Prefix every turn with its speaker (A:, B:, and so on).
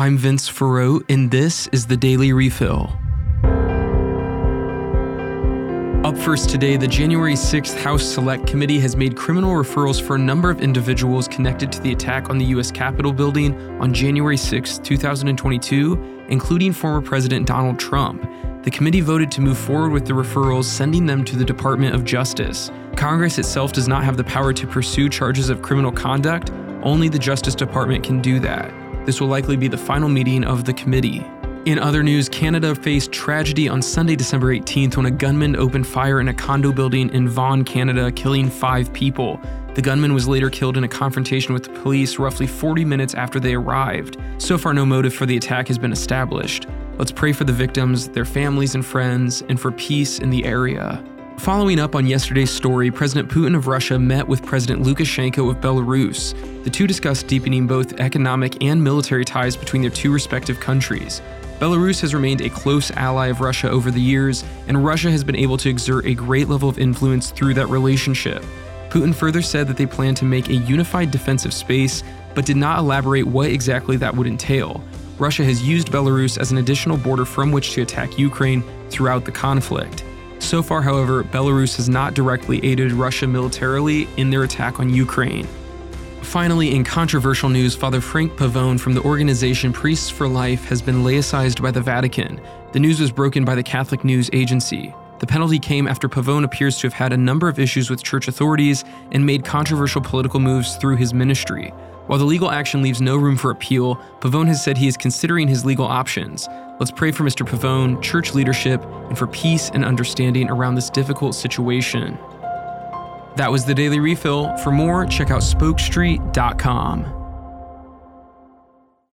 A: I'm Vince Farrow, and this is the Daily Refill. Up first today, the January 6th House Select Committee has made criminal referrals for a number of individuals connected to the attack on the U.S. Capitol building on January 6, 2022, including former President Donald Trump. The committee voted to move forward with the referrals, sending them to the Department of Justice. Congress itself does not have the power to pursue charges of criminal conduct, only the Justice Department can do that. This will likely be the final meeting of the committee. In other news, Canada faced tragedy on Sunday, December 18th, when a gunman opened fire in a condo building in Vaughan, Canada, killing five people. The gunman was later killed in a confrontation with the police roughly 40 minutes after they arrived. So far, no motive for the attack has been established. Let's pray for the victims, their families and friends, and for peace in the area. Following up on yesterday's story, President Putin of Russia met with President Lukashenko of Belarus. The two discussed deepening both economic and military ties between their two respective countries. Belarus has remained a close ally of Russia over the years, and Russia has been able to exert a great level of influence through that relationship. Putin further said that they plan to make a unified defensive space, but did not elaborate what exactly that would entail. Russia has used Belarus as an additional border from which to attack Ukraine throughout the conflict. So far, however, Belarus has not directly aided Russia militarily in their attack on Ukraine. Finally, in controversial news, Father Frank Pavone from the organization Priests for Life has been laicized by the Vatican. The news was broken by the Catholic News Agency. The penalty came after Pavone appears to have had a number of issues with church authorities and made controversial political moves through his ministry. While the legal action leaves no room for appeal, Pavone has said he is considering his legal options. Let's pray for Mr. Pavone, church leadership, and for peace and understanding around this difficult situation. That was the Daily Refill. For more, check out spokestreet.com.